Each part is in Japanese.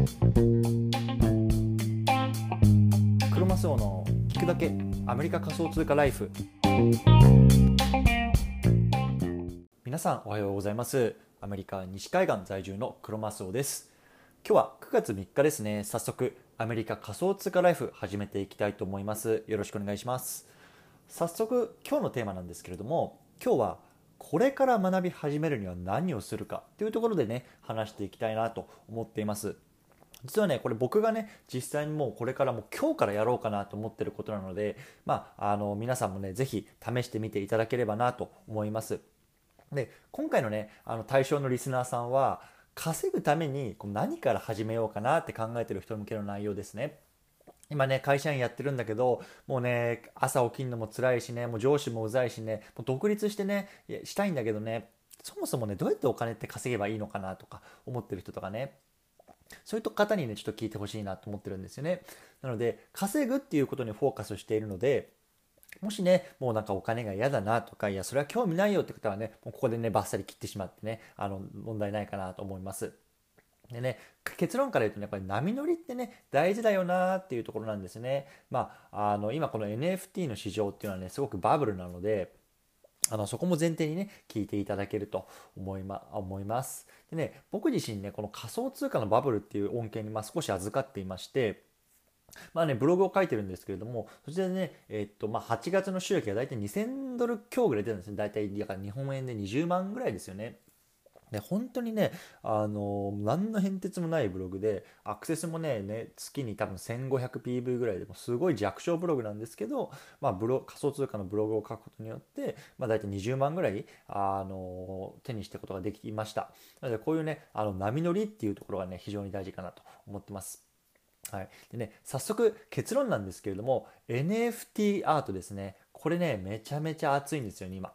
クロマスオの聞くだけアメリカ仮想通貨ライフ。皆さんおはようございます。アメリカ西海岸在住のクロマスオです。今日は9月3日ですね。早速アメリカ仮想通貨ライフ始めていきたいと思います。よろしくお願いします。早速今日のテーマなんですけれども今日はこれから学び始めるには何をするかというところでね話していきたいなと思っています。実はねこれ僕がね実際にもうこれからも今日からやろうかなと思ってることなのでまああの皆さんもね是非試してみていただければなと思います。で今回のねあの対象のリスナーさんは稼ぐために何から始めようかなって考えてる人向けの内容ですね。今ね、会社員やってるんだけど、もうね、朝起きるのも辛いしね、もう上司もうざいしね、もう独立してね、したいんだけどね、そもそもね、どうやってお金って稼げばいいのかなとか思ってる人とかね、そういった方にね、ちょっと聞いてほしいなと思ってるんですよね。なので、稼ぐっていうことにフォーカスしているので、もしね、もうなんかお金が嫌だなとか、いや、それは興味ないよって方はね、もうここでね、バッサリ切ってしまってね、あの、問題ないかなと思います。でね、結論から言うとね、やっぱり波乗りってね、大事だよなっていうところなんですね。まあ、あの、今この NFT の市場っていうのはね、すごくバブルなので、あのそこも前提にね聞いていただけると思い,、ま、思います。でね僕自身ねこの仮想通貨のバブルっていう恩恵にま少し預かっていましてまあね、ブログを書いてるんですけれども、そちらでね、えっと、まあ、8月の収益が大体2000ドル強ぐらい出るんですね。大体、だから日本円で20万ぐらいですよね。で本当にね、あの何の変哲もないブログでアクセスもねね月に多分 1500PV ぐらいでもすごい弱小ブログなんですけど、まあ、ブロ仮想通貨のブログを書くことによって、まあ、大体20万ぐらいあの手にしてことができました。なのでこういうねあの波乗りっていうところがね非常に大事かなと思ってます。はい、でね早速結論なんですけれども NFT アートですね。これねめちゃめちゃ熱いんですよね今。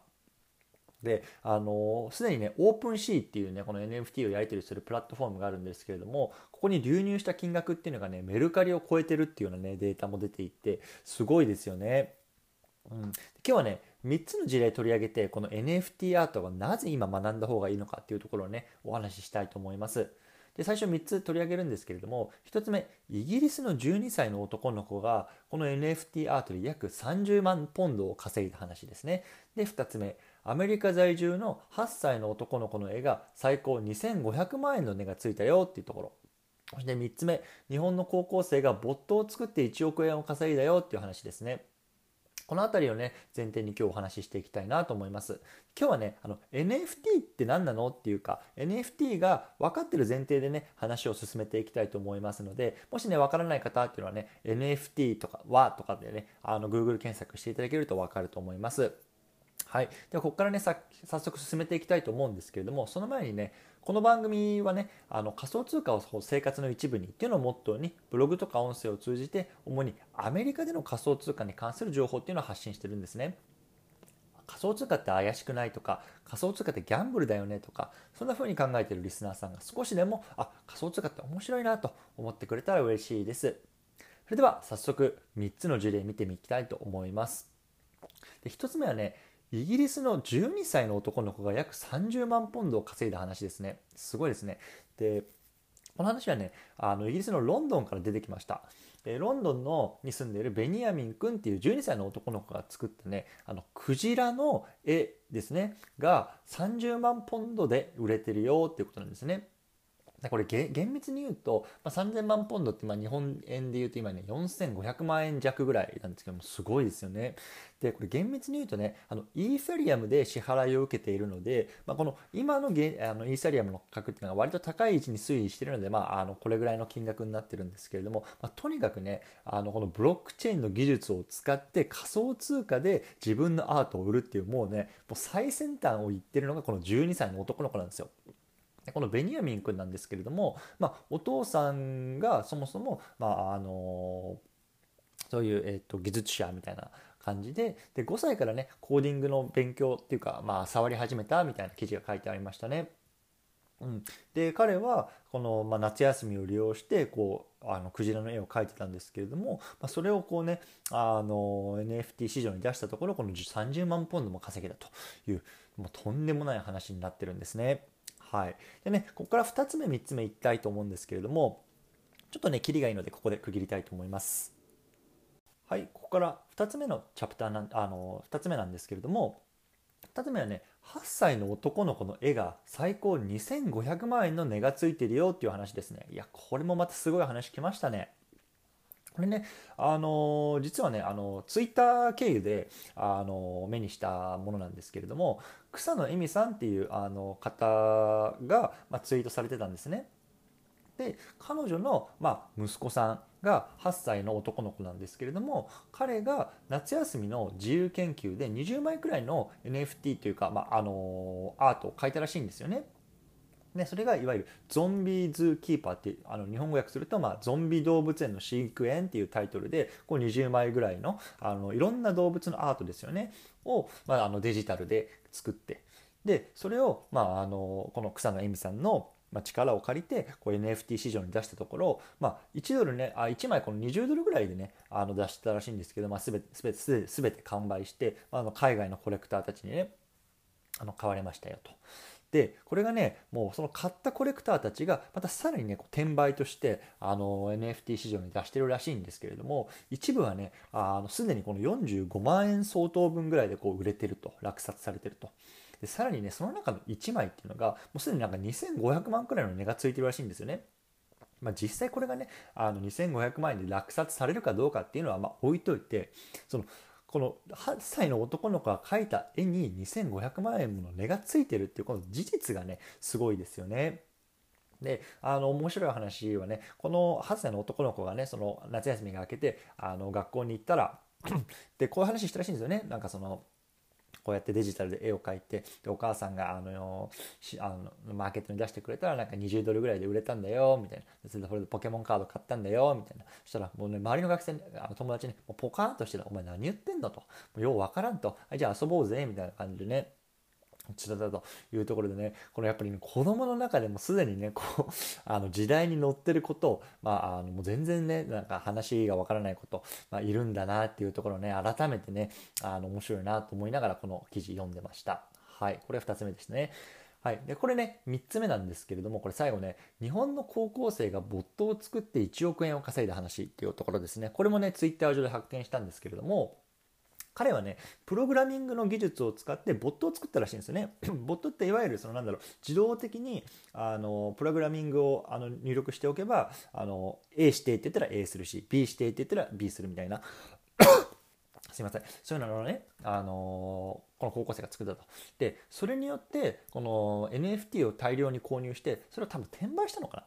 で、あの、すでにね、オープンシーっていうね、この NFT をやり取りするプラットフォームがあるんですけれども、ここに流入した金額っていうのがね、メルカリを超えてるっていうようなね、データも出ていて、すごいですよね。うん、今日はね、3つの事例取り上げて、この NFT アートがなぜ今学んだ方がいいのかっていうところをね、お話ししたいと思います。で最初3つ取り上げるんですけれども1つ目イギリスの12歳の男の子がこの NFT アートで約30万ポンドを稼いだ話ですねで2つ目アメリカ在住の8歳の男の子の絵が最高2500万円の値がついたよっていうところ。そして3つ目日本の高校生がボットを作って1億円を稼いだよっていう話ですね。この辺りをね前提に今日お話ししていきたいなと思います。今日はねあの NFT って何なのっていうか NFT が分かってる前提でね話を進めていきたいと思いますのでもしね分からない方っていうのはね NFT とかはとかでねあの Google 検索していただけると分かると思います。はい、ではここからね早速進めていきたいと思うんですけれどもその前にねこの番組はねあの仮想通貨を生活の一部にっていうのをモットーにブログとか音声を通じて主にアメリカでの仮想通貨に関する情報っていうのを発信してるんですね。仮想通貨って怪しくないとか仮想通貨ってギャンブルだよねとかそんな風に考えてるリスナーさんが少しでもあ仮想通貨って面白いなと思ってくれたら嬉しいです。それでは早速3つの事例見てみたいと思います。で1つ目はねイギリスの12歳の男の子が約30万ポンドを稼いだ話ですね。すごいですね。で、この話はね、あのイギリスのロンドンから出てきましたで。ロンドンのに住んでいるベニヤミン君っていう12歳の男の子が作ったね、あのクジラの絵ですね、が30万ポンドで売れてるよっていうことなんですね。これ厳密に言うと、まあ、3000万ポンドってまあ日本円で言うと今ね4500万円弱ぐらいなんですけどもすごいですよね。でこれ厳密に言うとねあのイーサリアムで支払いを受けているので、まあ、この今のあのイーサリアムの価格っていうのが割と高い位置に推移しているので、まあ、あのこれぐらいの金額になってるんですけれども、まあ、とにかくねあのこのブロックチェーンの技術を使って仮想通貨で自分のアートを売るっていうもうねもう最先端を言ってるのがこの12歳の男の子なんですよ。このベニヤミン君なんですけれども、まあ、お父さんがそもそも、まあ、あのそういう、えーと、技術者みたいな感じでで5歳からねコーディングの勉強っていうか、まあ、触り始めたみたいな記事が書いてありましたね。うん、で彼はこの、まあ、夏休みを利用してこうあのクジラの絵を描いてたんですけれども、まあ、それをこうねあの NFT 市場に出したところこの30万ポンドも稼げたというもうとんでもない話になってるんですね。はい、でねここから2つ目3つ目いきたいと思うんですけれどもちょっとねキリがいいのでここで区切りたいと思います。はいここから2つ目のチャプターなんあの2つ目なんですけれども2つ目はね8歳の男の子の絵が最高2500万円の値がついてるよっていう話ですね。いやこれもまたすごい話きましたね。これね、あの実はね、あのツイッター経由で、あの目にしたものなんですけれども、草野恵美さんっていうあの方が、まあ、ツイートされてたんですね。で彼女の、まあ、息子さんが8歳の男の子なんですけれども彼が夏休みの自由研究で20枚くらいの NFT というか、まあ、あのアートを描いたらしいんですよね。でそれがいわゆるゾンビズーキーパーってあの日本語訳すると、まあ、ゾンビ動物園の飼育園っていうタイトルでこう20枚ぐらいのあのいろんな動物のアートですよねを、まあ、あのデジタルで作ってでそれを、まあ、あのこの草野恵美さんのま、力を借りてこう NFT 市場に出したところ、まあ、1ドルねあ1枚この20ドルぐらいでねあの出したらしいんですけど、まあ、全て全て全て完売して、まあ、の海外のコレクターたちにねあの買われましたよと。でこれがねもうその買ったコレクターたちがまたさらにねこう転売としてあの NFT 市場に出してるらしいんですけれども一部はねあのすでにこの45万円相当分ぐらいでこう売れてると落札されてると。でさらにねその中の1枚っていうのがもうすでになんか2500万くらいの値がついてるらしいんですよね。まあ、実際これがねあの2500万円で落札されるかどうかっていうのはま置いといてそのこの8歳の男の子が描いた絵に2500万円もの値がついてるっていうこの事実がねすごいですよね。であの面白い話はねこの8歳の男の子がねその夏休みが明けてあの学校に行ったら でこういう話したらしいんですよねなんかそのこうやってデジタルで絵を描いてでお母さんがあのあのマーケットに出してくれたらなんか20ドルぐらいで売れたんだよみたいな。それでこれでポケモンカード買ったんだよみたいな。そしたらもうね周りの学生あの友達にもうポカーンとしてたお前何言ってんのと。ようわからんと。じゃあ遊ぼうぜみたいな感じでね。ちらだというところでね、このやっぱり、ね、子供の中でもすでにね、こう、あの時代に乗ってることを、まあ、あのもう全然ね、なんか話がわからないこと、まあ、いるんだなっていうところね、改めてね、あの面白いなと思いながらこの記事読んでました。はい、これ2つ目ですね。はい、でこれね3つ目なんですけれどもこれ最後ね日本の高校生がボットを作って1億円を稼いだ話っていうところですねこれもねツイッター上で発見したんですけれども彼はね、プログラミングの技術を使ってボットを作ったらしいんですよね。ボットっていわゆるそのなんだろう、自動的にあのプログラミングをあの入力しておけば、あの A 指定って言ったら A するし、B 指定って言ったら B するみたいな。すいません。そういうのをね、あのこの高校生が作ったと。で、それによって、この NFT を大量に購入して、それを多分転売したのかな。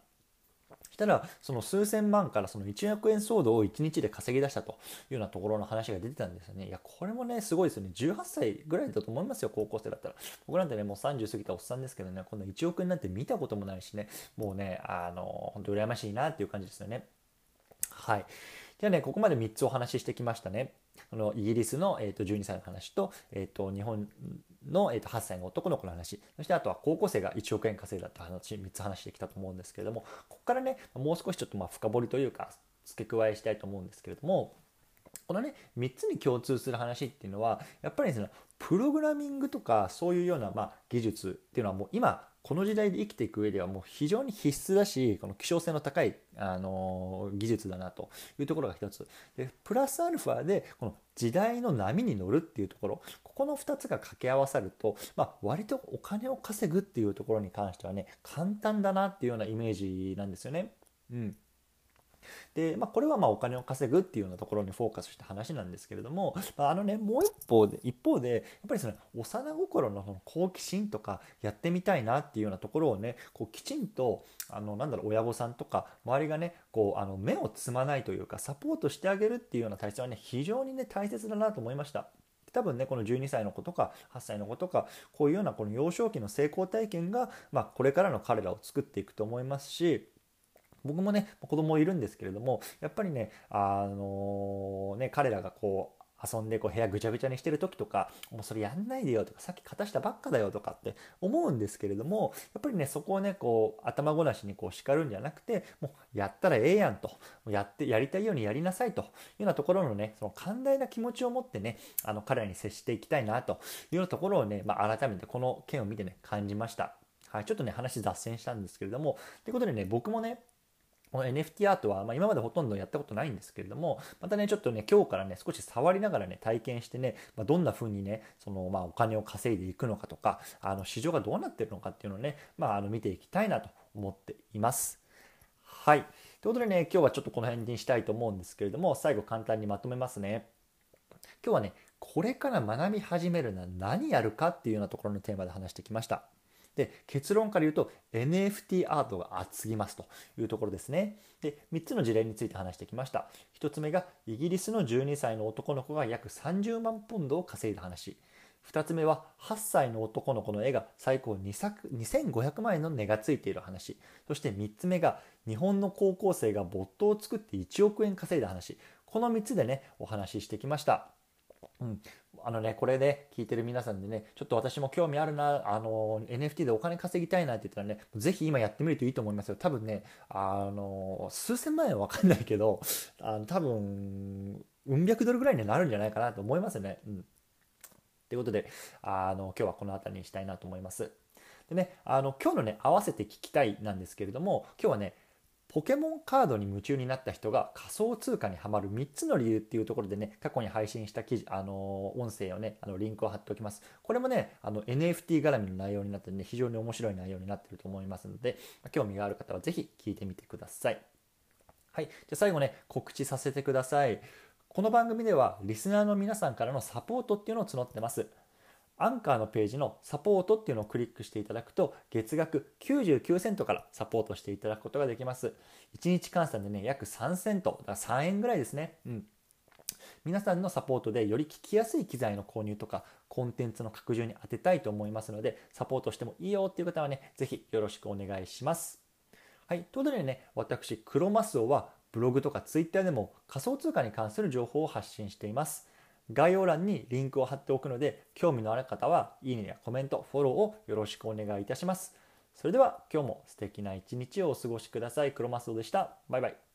たらその数千万からその1億円騒動を1日で稼ぎ出したというようなところの話が出てたんですよね。いや、これもね、すごいですよね。18歳ぐらいだと思いますよ、高校生だったら。僕なんてね、もう30過ぎたおっさんですけどね、こんな1億円なんて見たこともないしね、もうね、あの、本当羨ましいなっていう感じですよね。はい。じゃあね、ここまで3つお話ししてきましたね。このイギリスの、えー、と12歳の話と,、えー、と日本の、えー、と8歳の男の子の話。そしてあとは高校生が1億円稼いだって話3つ話してきたと思うんですけれどもここからねもう少しちょっとまあ深掘りというか付け加えしたいと思うんですけれどもこのね3つに共通する話っていうのはやっぱりですねプログラミングとかそういうようなまあ技術っていうのはもう今この時代で生きていく上ではもう非常に必須だしこの希少性の高い、あの技術だなというところが一つでプラスアルファでこの時代の波に乗るっていうところここの2つが掛け合わさると、まあ、割とお金を稼ぐっていうところに関してはね簡単だなっていうようなイメージなんですよね。うんで、まあ、これはまあお金を稼ぐっていうようなところにフォーカスした話なんですけれども、まあ、のねもう一方で一方でやっぱりその幼心のその好奇心とかやってみたいなっていうようなところをねこうきちんとあのなんだろう親御さんとか周りがねこうあの目をつまないというかサポートしてあげるっていうような体制はね非常にね大切だなと思いました。多分ねこの12歳の子とか8歳の子とかこういうようなこの幼少期の成功体験が、まあ、これからの彼らを作っていくと思いますし僕もね子供いるんですけれどもやっぱりねあのね彼らがこう遊んでこう部屋ぐちゃぐちゃにしてる時とかもうそれやんないでよとかさっき片したばっかだよとかって思うんですけれどもやっぱりねそこをねこう頭ごなしにこう叱るんじゃなくてもうやったらええやんとやってやりたいようにやりなさいというようなところのねその寛大な気持ちを持ってねあの彼らに接していきたいなというようなところをね、まあ、改めてこの件を見てね感じました。はい、ちょっとね話脱線したんですけれどもということでね僕もねこの NFT アートは、まあ、今までほとんどやったことないんですけれども、またね、ちょっとね、今日からね、少し触りながらね、体験してね、まあ、どんな風にね、その、まあ、お金を稼いでいくのかとか、あの、市場がどうなってるのかっていうのをね、まあ、あの、見ていきたいなと思っています。はい。ということでね、今日はちょっとこの辺にしたいと思うんですけれども、最後簡単にまとめますね。今日はね、これから学び始めるのは何やるかっていうようなところのテーマで話してきました。で結論から言うと NFT アートが厚ぎますというところですね。で3つの事例について話してきました。1つ目がイギリスの12歳の男の子が約30万ポンドを稼いだ話。2つ目は8歳の男の子の絵が最高2500万円の値がついている話。そして3つ目が日本の高校生がボットを作って1億円稼いだ話。この3つでねお話ししてきました。うん、あのね、これで聞いてる皆さんでね、ちょっと私も興味あるな、あの、NFT でお金稼ぎたいなって言ったらね、ぜひ今やってみるといいと思いますよ。多分ね、あの、数千万円はわかんないけど、あの多分、うん百ドルぐらいになるんじゃないかなと思いますね。うん。ということで、あの、今日はこの辺りにしたいなと思います。でね、あの、今日のね、合わせて聞きたいなんですけれども、今日はね、ポケモンカードに夢中になった人が仮想通貨にはまる3つの理由っていうところでね、過去に配信した記事、あの音声をね、あのリンクを貼っておきます。これもね、あの NFT 絡みの内容になってね、非常に面白い内容になってると思いますので、興味がある方はぜひ聞いてみてください。はい。じゃあ最後ね、告知させてください。この番組ではリスナーの皆さんからのサポートっていうのを募ってます。アンカーのページのサポートっていうのをクリックしていただくと月額99セントからサポートしていただくことができます。1日換算でね、約3セント、だから3円ぐらいですね。うん。皆さんのサポートでより聞きやすい機材の購入とかコンテンツの拡充に当てたいと思いますのでサポートしてもいいよっていう方はね、ぜひよろしくお願いします。はい。ということでね、私、クロマスオはブログとかツイッターでも仮想通貨に関する情報を発信しています。概要欄にリンクを貼っておくので、興味のある方は、いいねやコメント、フォローをよろしくお願いいたします。それでは今日も素敵な一日をお過ごしください。クロマスオでした。バイバイ。